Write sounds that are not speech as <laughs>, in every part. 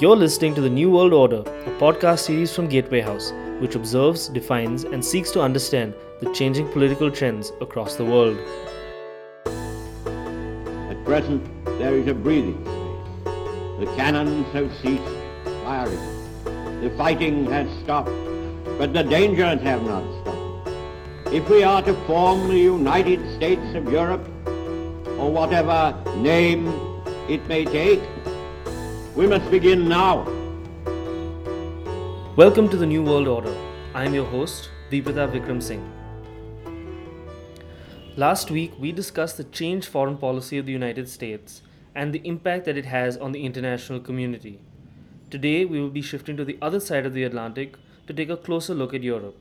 You're listening to The New World Order, a podcast series from Gateway House, which observes, defines, and seeks to understand the changing political trends across the world. At present, there is a breathing space. The cannons have ceased firing. The fighting has stopped, but the dangers have not stopped. If we are to form the United States of Europe, or whatever name it may take, we must begin now. Welcome to the New World Order. I am your host, Deepratha Vikram Singh. Last week, we discussed the changed foreign policy of the United States and the impact that it has on the international community. Today, we will be shifting to the other side of the Atlantic to take a closer look at Europe.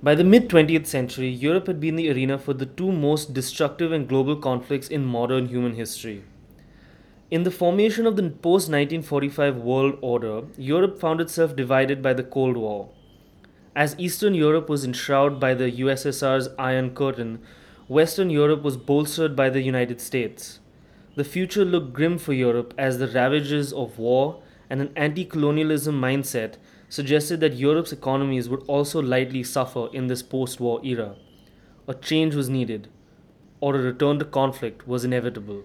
By the mid 20th century, Europe had been the arena for the two most destructive and global conflicts in modern human history. In the formation of the post 1945 world order, Europe found itself divided by the Cold War. As Eastern Europe was enshrouded by the USSR's Iron Curtain, Western Europe was bolstered by the United States. The future looked grim for Europe as the ravages of war and an anti colonialism mindset suggested that Europe's economies would also lightly suffer in this post war era. A change was needed, or a return to conflict was inevitable.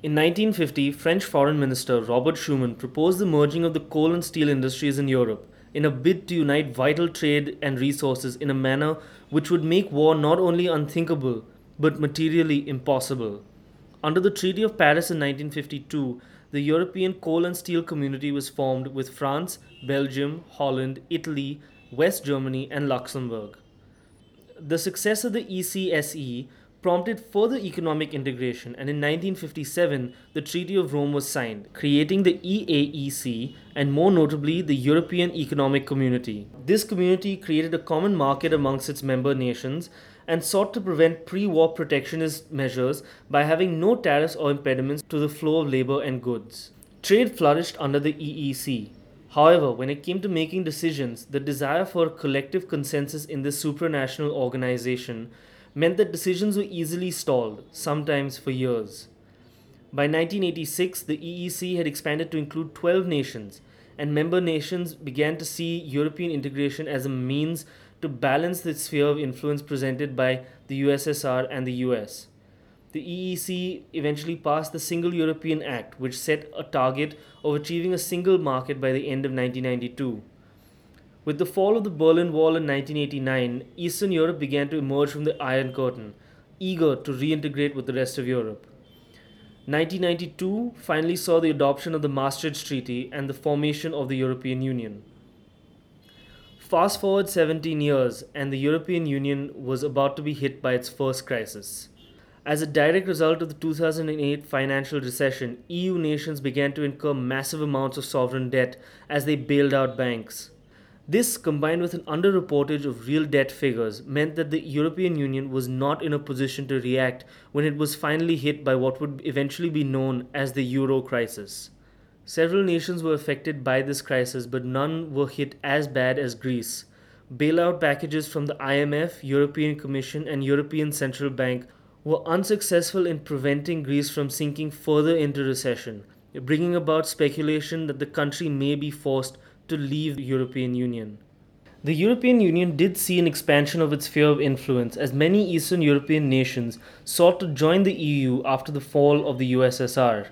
In 1950, French Foreign Minister Robert Schuman proposed the merging of the coal and steel industries in Europe in a bid to unite vital trade and resources in a manner which would make war not only unthinkable but materially impossible. Under the Treaty of Paris in 1952, the European coal and steel community was formed with France, Belgium, Holland, Italy, West Germany, and Luxembourg. The success of the ECSC prompted further economic integration, and in 1957, the Treaty of Rome was signed, creating the EAEC and more notably the European Economic Community. This community created a common market amongst its member nations and sought to prevent pre war protectionist measures by having no tariffs or impediments to the flow of labor and goods. Trade flourished under the EEC. However, when it came to making decisions, the desire for a collective consensus in this supranational organization meant that decisions were easily stalled, sometimes for years. By 1986, the EEC had expanded to include 12 nations, and member nations began to see European integration as a means to balance the sphere of influence presented by the USSR and the US. The EEC eventually passed the Single European Act, which set a target of achieving a single market by the end of 1992. With the fall of the Berlin Wall in 1989, Eastern Europe began to emerge from the Iron Curtain, eager to reintegrate with the rest of Europe. 1992 finally saw the adoption of the Maastricht Treaty and the formation of the European Union. Fast forward 17 years, and the European Union was about to be hit by its first crisis. As a direct result of the 2008 financial recession, EU nations began to incur massive amounts of sovereign debt as they bailed out banks. This, combined with an underreportage of real debt figures, meant that the European Union was not in a position to react when it was finally hit by what would eventually be known as the euro crisis. Several nations were affected by this crisis, but none were hit as bad as Greece. Bailout packages from the IMF, European Commission, and European Central Bank were unsuccessful in preventing Greece from sinking further into recession, bringing about speculation that the country may be forced to leave the European Union. The European Union did see an expansion of its sphere of influence as many Eastern European nations sought to join the EU after the fall of the USSR.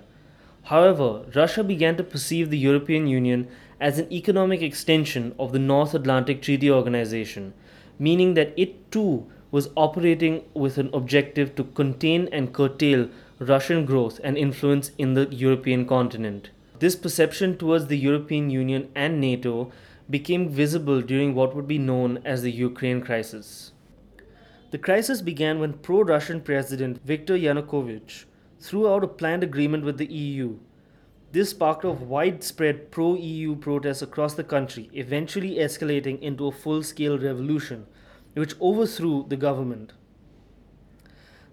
However, Russia began to perceive the European Union as an economic extension of the North Atlantic Treaty Organization, meaning that it too was operating with an objective to contain and curtail Russian growth and influence in the European continent. This perception towards the European Union and NATO became visible during what would be known as the Ukraine crisis. The crisis began when pro Russian President Viktor Yanukovych threw out a planned agreement with the EU. This sparked off widespread pro EU protests across the country, eventually escalating into a full scale revolution, which overthrew the government.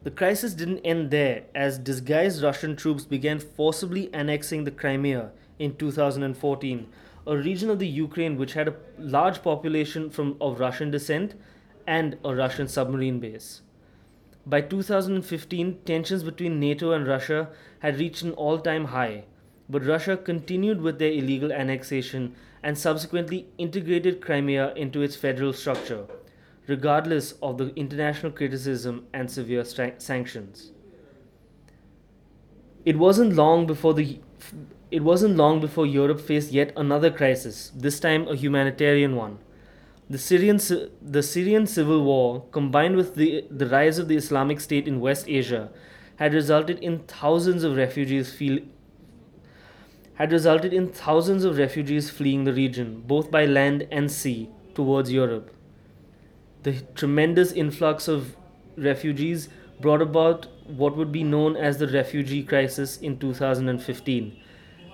The crisis didn't end there, as disguised Russian troops began forcibly annexing the Crimea in 2014, a region of the Ukraine which had a large population from, of Russian descent and a Russian submarine base. By 2015, tensions between NATO and Russia had reached an all time high, but Russia continued with their illegal annexation and subsequently integrated Crimea into its federal structure, regardless of the international criticism and severe sanctions. It wasn't long before the it wasn't long before Europe faced yet another crisis, this time a humanitarian one. The Syrian, the Syrian civil war, combined with the, the rise of the Islamic State in West Asia, had resulted in thousands of refugees feel, had resulted in thousands of refugees fleeing the region, both by land and sea, towards Europe. The tremendous influx of refugees brought about what would be known as the refugee crisis in 2015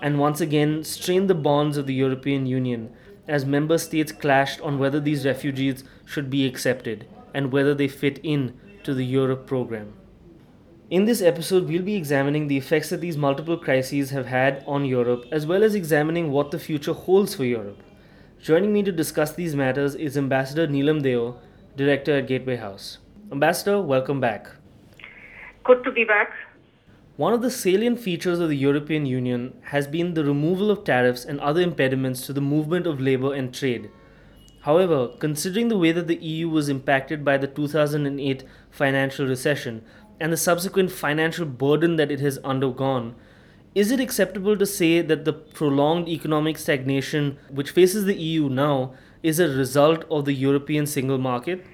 and once again strained the bonds of the European Union as member states clashed on whether these refugees should be accepted and whether they fit in to the Europe program. In this episode, we'll be examining the effects that these multiple crises have had on Europe, as well as examining what the future holds for Europe. Joining me to discuss these matters is Ambassador Neelam Deo, Director at Gateway House. Ambassador, welcome back. Good to be back. One of the salient features of the European Union has been the removal of tariffs and other impediments to the movement of labor and trade. However, considering the way that the EU was impacted by the 2008 financial recession and the subsequent financial burden that it has undergone, is it acceptable to say that the prolonged economic stagnation which faces the EU now is a result of the European single market?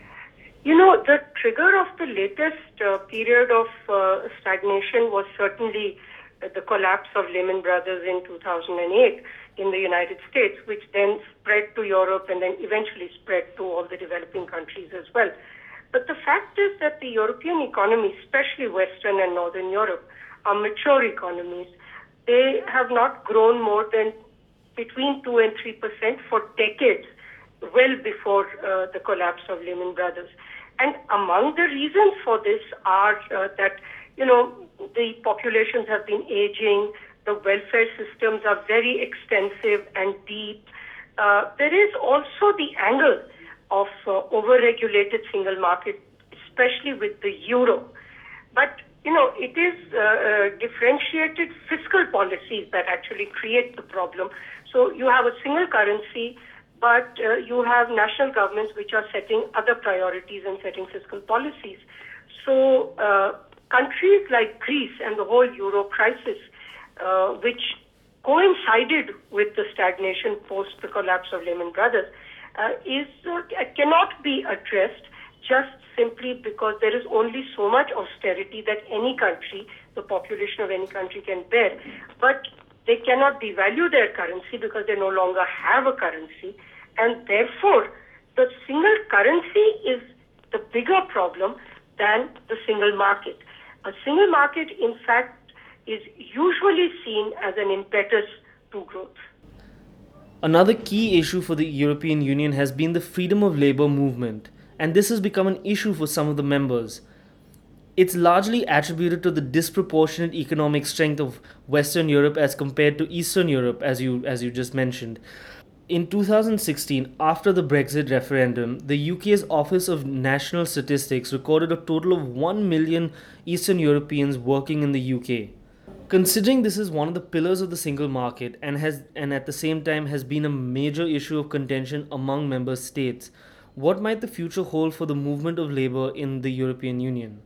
You know, the trigger of the latest uh, period of uh, stagnation was certainly the collapse of Lehman Brothers in 2008 in the United States, which then spread to Europe and then eventually spread to all the developing countries as well. But the fact is that the European economy, especially Western and Northern Europe, are mature economies. They have not grown more than between 2 and 3 percent for decades, well before uh, the collapse of Lehman Brothers. And among the reasons for this are uh, that, you know, the populations have been aging, the welfare systems are very extensive and deep. Uh, there is also the angle of uh, over-regulated single market, especially with the euro. But you know, it is uh, uh, differentiated fiscal policies that actually create the problem. So you have a single currency but uh, you have national governments which are setting other priorities and setting fiscal policies. So uh, countries like Greece and the whole euro crisis, uh, which coincided with the stagnation post the collapse of Lehman Brothers, uh, is uh, cannot be addressed just simply because there is only so much austerity that any country, the population of any country, can bear. But they cannot devalue their currency because they no longer have a currency and therefore the single currency is the bigger problem than the single market. A single market, in fact, is usually seen as an impetus to growth. Another key issue for the European Union has been the freedom of labor movement, and this has become an issue for some of the members. It's largely attributed to the disproportionate economic strength of Western Europe as compared to Eastern Europe, as you as you just mentioned. In 2016, after the Brexit referendum, the UK's Office of National Statistics recorded a total of 1 million Eastern Europeans working in the UK. Considering this is one of the pillars of the single market and has and at the same time has been a major issue of contention among member states, what might the future hold for the movement of labor in the European Union?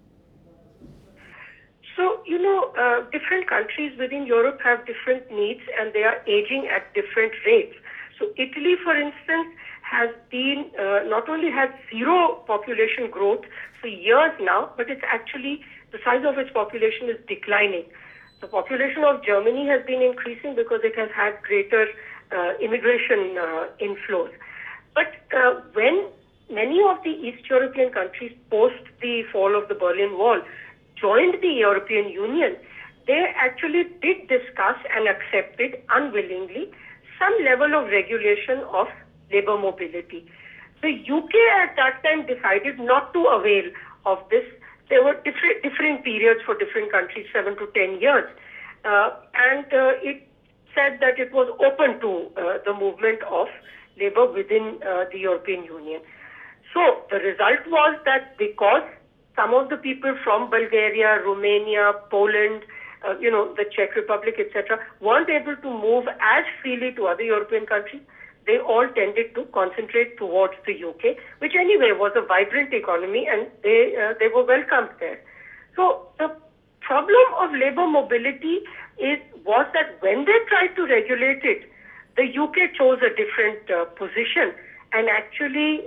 You know, uh, different countries within Europe have different needs and they are aging at different rates. So Italy, for instance, has been uh, not only had zero population growth for years now, but it's actually the size of its population is declining. The population of Germany has been increasing because it has had greater uh, immigration uh, inflows. But uh, when many of the East European countries, post the fall of the Berlin Wall, joined the European Union, they actually did discuss and accepted unwillingly some level of regulation of labor mobility. The UK at that time decided not to avail of this. There were different, different periods for different countries, seven to ten years. Uh, and uh, it said that it was open to uh, the movement of labor within uh, the European Union. So the result was that because some of the people from Bulgaria, Romania, Poland, uh, you know, the Czech Republic, etc., weren't able to move as freely to other European countries. They all tended to concentrate towards the UK, which anyway was a vibrant economy, and they uh, they were welcomed there. So the problem of labor mobility is was that when they tried to regulate it, the UK chose a different uh, position and actually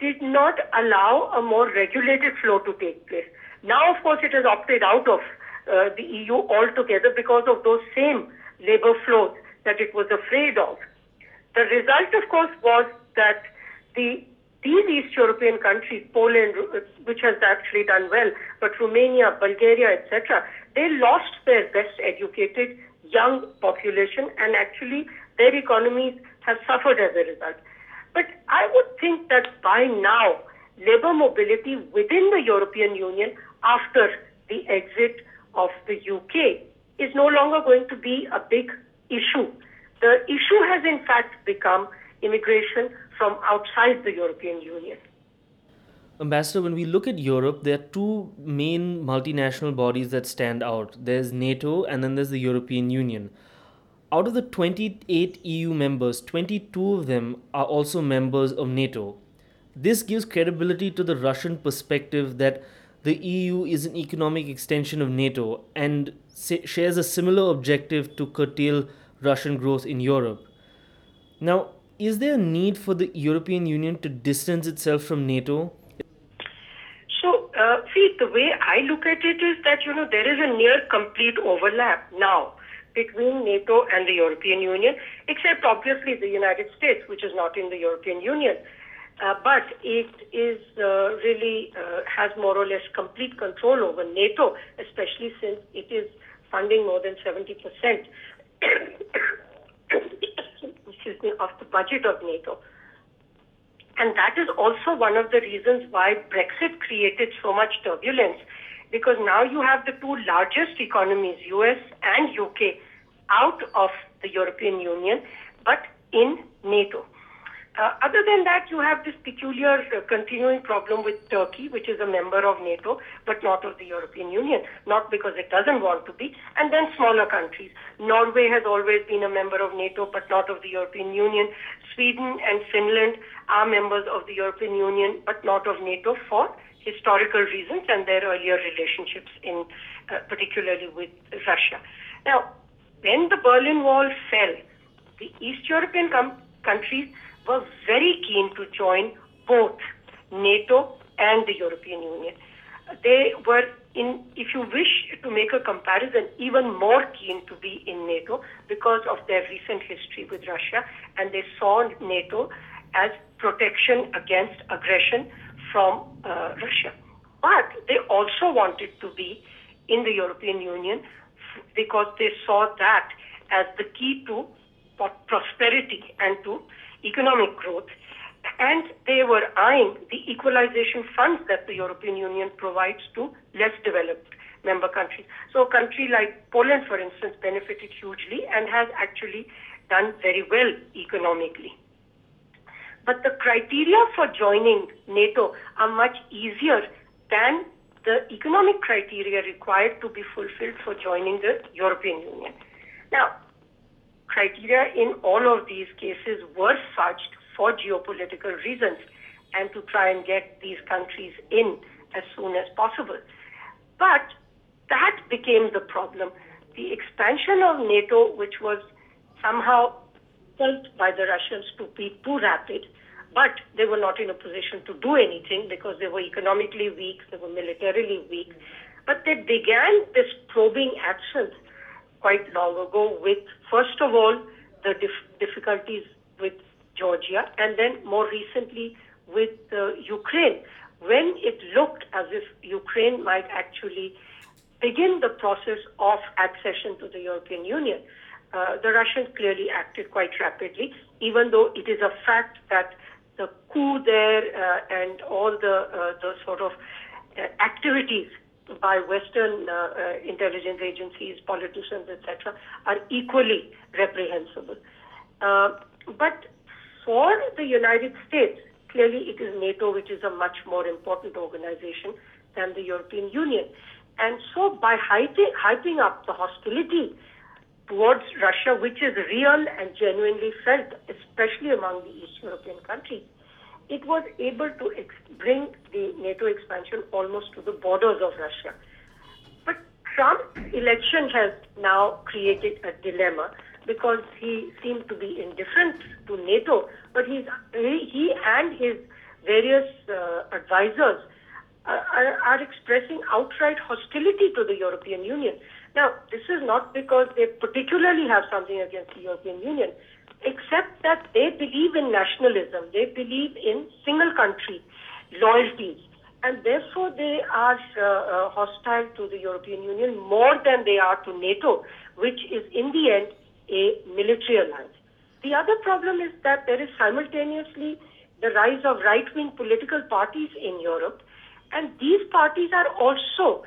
did not allow a more regulated flow to take place. Now, of course, it has opted out of uh, the EU altogether because of those same labor flows that it was afraid of. The result, of course, was that the these East European countries, Poland, uh, which has actually done well, but Romania, Bulgaria, etc., they lost their best educated young population and actually their economies have suffered as a result. But I would think that by now, labor mobility within the European Union after the exit of the UK is no longer going to be a big issue. The issue has in fact become immigration from outside the European Union. Ambassador, when we look at Europe, there are two main multinational bodies that stand out. There's NATO and then there's the European Union out of the 28 EU members, 22 of them are also members of NATO. This gives credibility to the Russian perspective that the EU is an economic extension of NATO and shares a similar objective to curtail Russian growth in Europe. Now, is there a need for the European Union to distance itself from NATO? So, uh, see, the way I look at it is that, you know, there is a near complete overlap now between NATO and the European Union, except obviously the United States, which is not in the European Union. Uh, but it is uh, really uh, has more or less complete control over NATO, especially since it is funding more than 70 percent <coughs> excuse me, of the budget of NATO. And that is also one of the reasons why Brexit created so much turbulence because now you have the two largest economies, US and UK, out of the European Union, but in NATO. Uh, other than that, you have this peculiar uh, continuing problem with Turkey, which is a member of NATO, but not of the European Union, not because it doesn't want to be, and then smaller countries. Norway has always been a member of NATO, but not of the European Union. Sweden and Finland are members of the European Union, but not of NATO for historical reasons and their earlier relationships in uh, particularly with Russia. Now, when the Berlin Wall fell, the East European com- countries were very keen to join both NATO and the European Union. They were in, if you wish to make a comparison, even more keen to be in NATO because of their recent history with Russia, and they saw NATO as protection against aggression from uh, Russia. But they also wanted to be in the European Union because they saw that as the key to prosperity and to economic growth. And they were eyeing the equalization funds that the European Union provides to less developed member countries. So a country like Poland, for instance, benefited hugely and has actually done very well economically. But the criteria for joining NATO are much easier than the economic criteria required to be fulfilled for joining the European Union. Now, criteria in all of these cases were fudged for geopolitical reasons and to try and get these countries in as soon as possible. But that became the problem. The expansion of NATO, which was somehow felt by the Russians to be too rapid, but they were not in a position to do anything because they were economically weak, they were militarily weak. But they began this probing action quite long ago with, first of all, the dif- difficulties with Georgia, and then more recently with uh, Ukraine, when it looked as if Ukraine might actually begin the process of accession to the European Union. Uh, the Russians clearly acted quite rapidly, even though it is a fact that coup there uh, and all the uh, the sort of uh, activities by Western intelligence agencies, politicians, etc., are equally reprehensible. But for the United States, clearly it is NATO which is a much more important organization than the European Union. And so by hyping, hyping up the hostility towards Russia, which is real and genuinely felt, especially among the East European countries, it was able to ex- bring the NATO expansion almost to the borders of Russia. But Trump's election has now created a dilemma because he seemed to be indifferent to NATO, but he's, he, and his various uh, advisors are, are expressing outright hostility to the European Union. Now, this is not because they particularly have something against the European Union, except that they believe in nationalism, they believe in single country loyalties, and therefore they are uh, uh, hostile to the European Union more than they are to NATO, which is in the end a military alliance. The other problem is that there is simultaneously the rise of right wing political parties in Europe, and these parties are also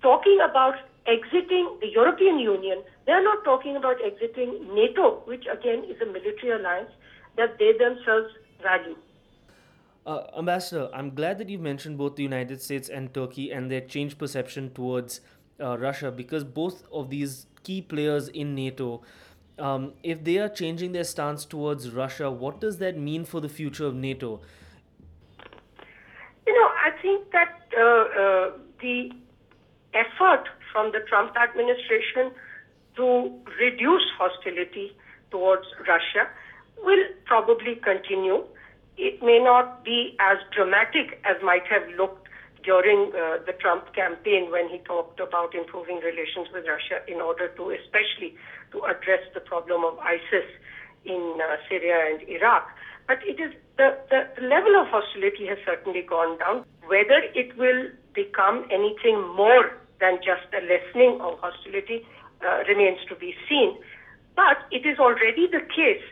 talking about exiting the European Union. They're not talking about exiting NATO, which again is a military alliance that they themselves value. Uh, Ambassador, I'm glad that you mentioned both the United States and Turkey and their changed perception towards uh, Russia because both of these key players in NATO, um, if they are changing their stance towards Russia, what does that mean for the future of NATO? You know, I think that uh, uh, the effort from the Trump administration to reduce hostility towards Russia will probably continue. It may not be as dramatic as might have looked during uh, the Trump campaign when he talked about improving relations with Russia in order to, especially to address the problem of ISIS in uh, Syria and Iraq. But it is the, the, the level of hostility has certainly gone down. Whether it will become anything more than just a lessening of hostility uh, remains to be seen. But it is already the case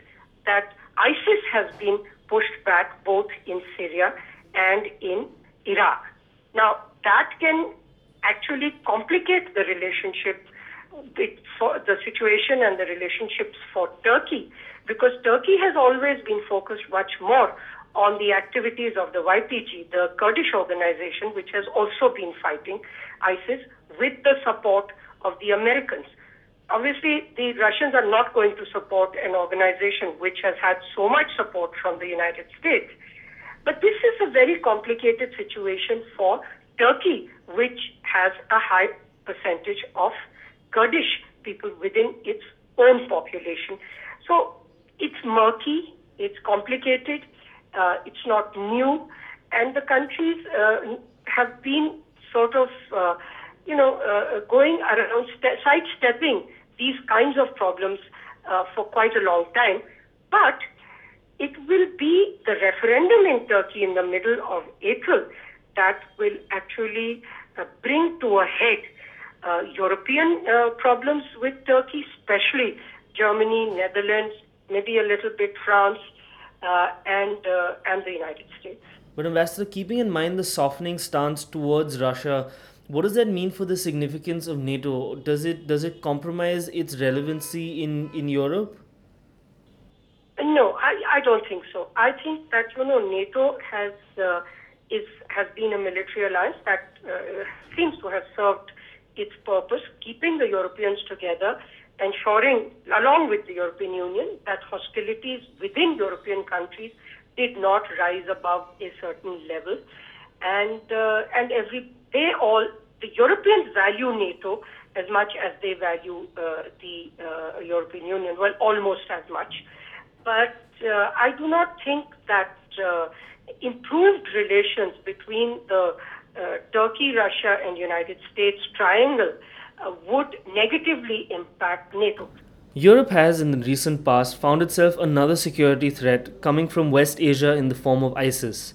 that ISIS has been pushed back both in Syria and in Iraq. Now, that can actually complicate the relationship for the situation and the relationships for Turkey because Turkey has always been focused much more on the activities of the YPG, the Kurdish organization, which has also been fighting ISIS with the support of the Americans. Obviously, the Russians are not going to support an organization which has had so much support from the United States. But this is a very complicated situation for Turkey, which has a high percentage of Kurdish people within its own population. So it's murky, it's complicated, uh, it's not new, and the countries uh, have been sort of, uh, you know, uh, going around st- sidestepping these kinds of problems uh, for quite a long time. But it will be the referendum in Turkey in the middle of April that will actually uh, bring to a head uh, European uh, problems with Turkey, especially Germany, Netherlands, maybe a little bit France, uh, and uh, and the United States. But Ambassador, keeping in mind the softening stance towards Russia, what does that mean for the significance of NATO? Does it does it compromise its relevancy in, in Europe? No, I, I don't think so. I think that you know NATO has uh, is has been a military alliance that uh, seems to have served its purpose, keeping the Europeans together, ensuring, along with the European Union, that hostilities within European countries did not rise above a certain level, and uh, and every they all the Europeans value NATO as much as they value uh, the uh, European Union, well, almost as much. But uh, I do not think that uh, improved relations between the uh, Turkey, Russia, and United States triangle uh, would negatively impact NATO. Europe has, in the recent past, found itself another security threat coming from West Asia in the form of ISIS.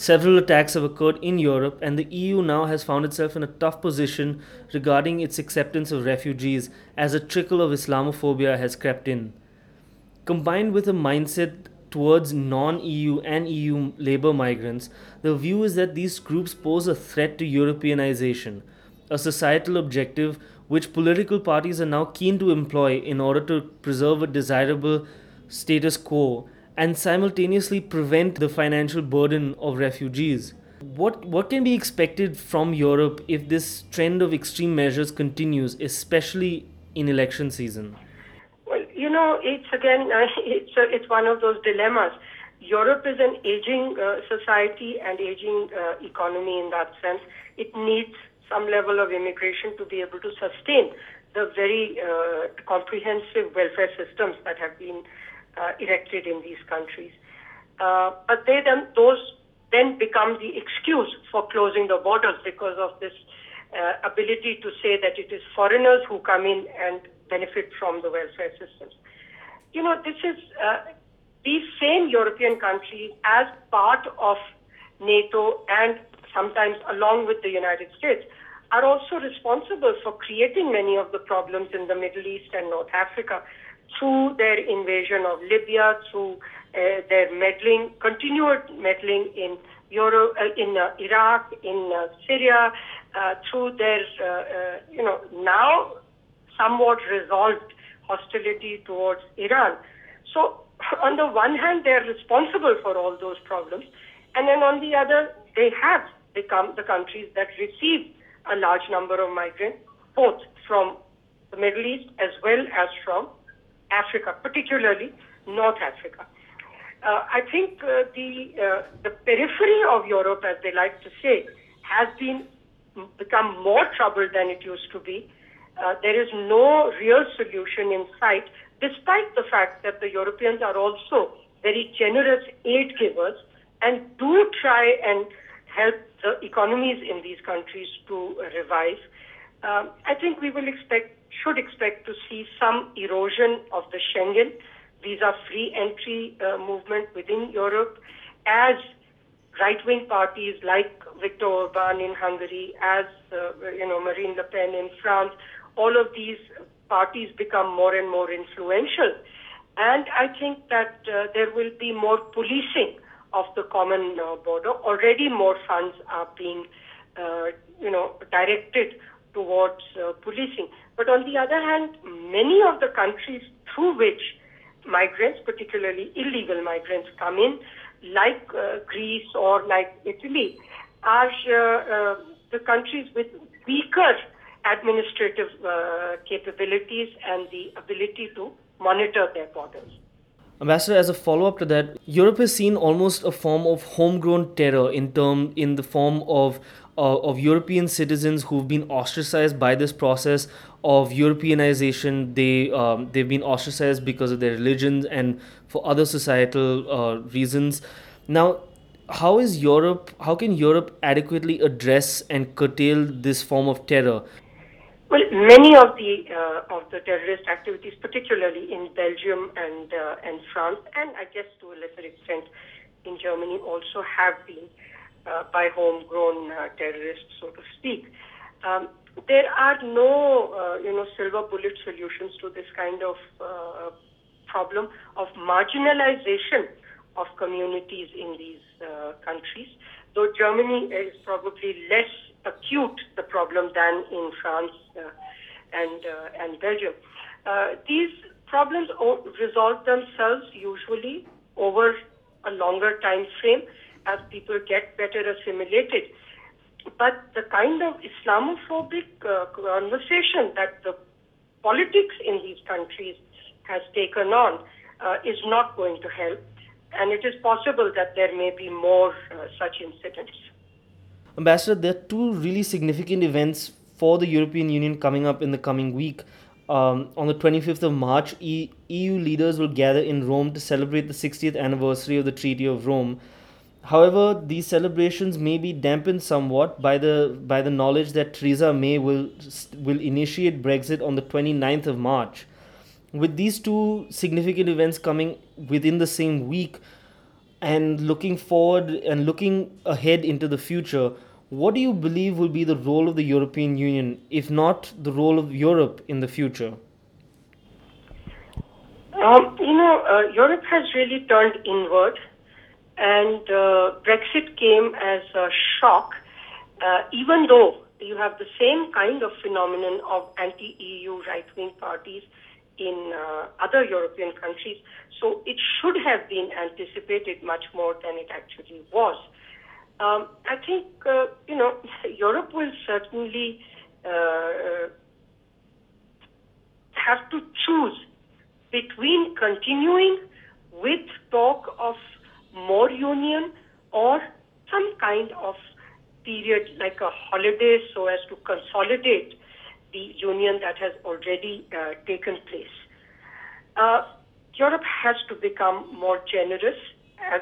Several attacks have occurred in Europe, and the EU now has found itself in a tough position regarding its acceptance of refugees as a trickle of Islamophobia has crept in. Combined with a mindset towards non EU and EU labour migrants, the view is that these groups pose a threat to Europeanization, a societal objective which political parties are now keen to employ in order to preserve a desirable status quo and simultaneously prevent the financial burden of refugees. What what can be expected from Europe if this trend of extreme measures continues, especially in election season? Well, you know, it's again, <laughs> it's uh, it's one of those dilemmas. Europe is an aging uh, society and aging uh, economy in that sense. It needs some level of immigration to be able to sustain the very uh, comprehensive welfare systems that have been uh, erected in these countries. Uh, but they then those then become the excuse for closing the borders because of this uh, ability to say that it is foreigners who come in and benefit from the welfare systems. You know, this is uh, these same European countries as part of NATO and sometimes along with the United States are also responsible for creating many of the problems in the Middle East and North Africa through their invasion of Libya, through uh, their meddling, continued meddling in Euro, uh, in uh, Iraq, in uh, Syria, uh, through their, uh, you know, now somewhat resolved hostility towards Iran. So, <laughs> on the one hand, they're responsible for all those problems, and then on the other, they have become the countries that receive a large number of migrants, both from the Middle East as well as from Africa, particularly North Africa. Uh, I think uh, the uh, the periphery of Europe, as they like to say, has been become more troubled than it used to be. Uh, there is no real solution in sight, despite the fact that the Europeans are also very generous aid givers and do try and help the economies in these countries to revive. Um, I think we will expect, should expect to see some erosion of the Schengen visa-free entry uh, movement within Europe as right-wing parties like Viktor Orban in Hungary, as uh, you know Marine Le Pen in France, all of these parties become more and more influential. And I think that uh, there will be more policing of the common uh, border. Already more funds are being, uh, you know, directed towards uh, policing. But on the other hand, many of the countries through which migrants, particularly illegal migrants, come in, like uh, Greece or like Italy, are uh, uh, the countries with weaker administrative uh, capabilities and the ability to monitor their borders. Ambassador, as a follow-up to that, Europe has seen almost a form of homegrown terror in term in the form of uh, of European citizens who've been ostracized by this process of Europeanization. They um, they've been ostracized because of their religions and for other societal uh, reasons. Now, how is Europe? How can Europe adequately address and curtail this form of terror? Well, many of the uh, of the terrorist activities, particularly in Belgium and uh, and France, and I guess to a lesser extent in Germany, also have been by homegrown uh, terrorists, so to speak. Um, there are no, uh, you know, silver bullet solutions to this kind of uh, problem of marginalization of communities in these uh, countries. Though Germany is probably less acute the problem than in France uh, and uh, and Belgium. Uh, these problems resolve themselves usually over a longer time frame as people get better assimilated but the kind of Islamophobic uh, conversation that the politics in these countries has taken on uh, is not going to help. And it is possible that there may be more uh, such incidents. Ambassador, there are two really significant events for the European Union coming up in the coming week. Um, on the 25th of March, e- EU leaders will gather in Rome to celebrate the 60th anniversary of the Treaty of Rome. However, these celebrations may be dampened somewhat by the by the knowledge that Theresa May will will initiate Brexit on the 29th of March. With these two significant events coming within the same week and looking forward and looking ahead into the future, what do you believe will be the role of the European Union, if not the role of Europe in the future? Um, you know, uh, Europe has really turned inward and uh, Brexit came as a shock, uh, even though you have the same kind of phenomenon of anti-EU right-wing parties in uh, other European countries. So it should have been anticipated much more than it actually was. Um, I think, uh, you know, <laughs> Europe will certainly uh, have to choose between continuing with talk of more union or some kind of period like a holiday so as to consolidate the union that has already uh, taken place. Uh, Europe has to become more generous as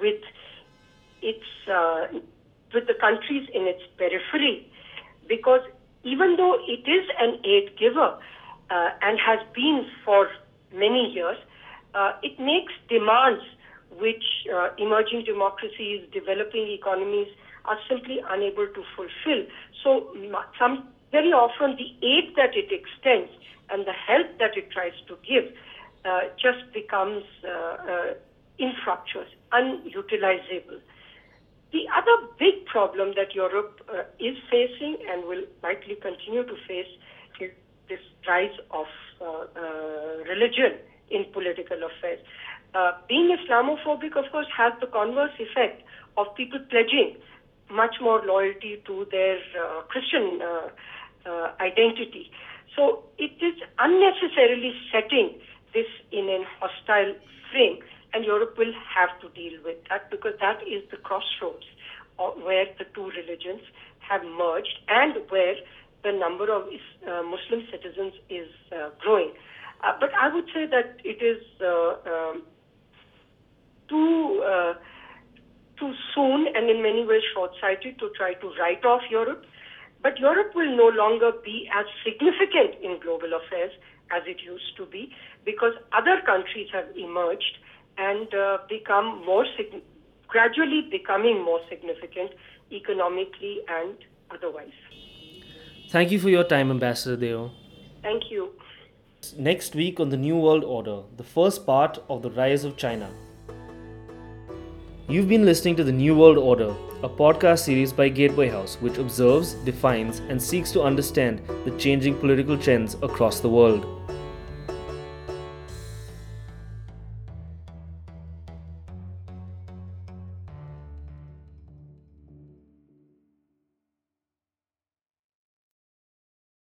with its uh, with the countries in its periphery, because even though it is an aid giver uh, and has been for many years, uh, it makes demands which uh, emerging democracies, developing economies are simply unable to fulfill. So, some very often the aid that it extends and the help that it tries to give uh, just becomes uh, uh, infructuous, unutilizable. The other big problem that Europe uh, is facing and will likely continue to face is this rise of religion in political affairs. Being Islamophobic, of course, has the converse effect of people pledging much more loyalty to their Christian identity. So it is unnecessarily setting this in a hostile frame, and Europe will have to deal with that because that is the crossroads where the two religions have merged and where the number of uh, Muslim citizens is uh, growing. Uh, but I would say that it is uh, um, too uh, too soon and in many ways short-sighted to try to write off Europe. But Europe will no longer be as significant in global affairs as it used to be because other countries have emerged and uh, become more sig- gradually becoming more significant economically and otherwise. Thank you for your time, Ambassador Deo. Thank you. Next week on the New World Order, the first part of the rise of China. You've been listening to the New World Order, a podcast series by Gateway House, which observes, defines, and seeks to understand the changing political trends across the world.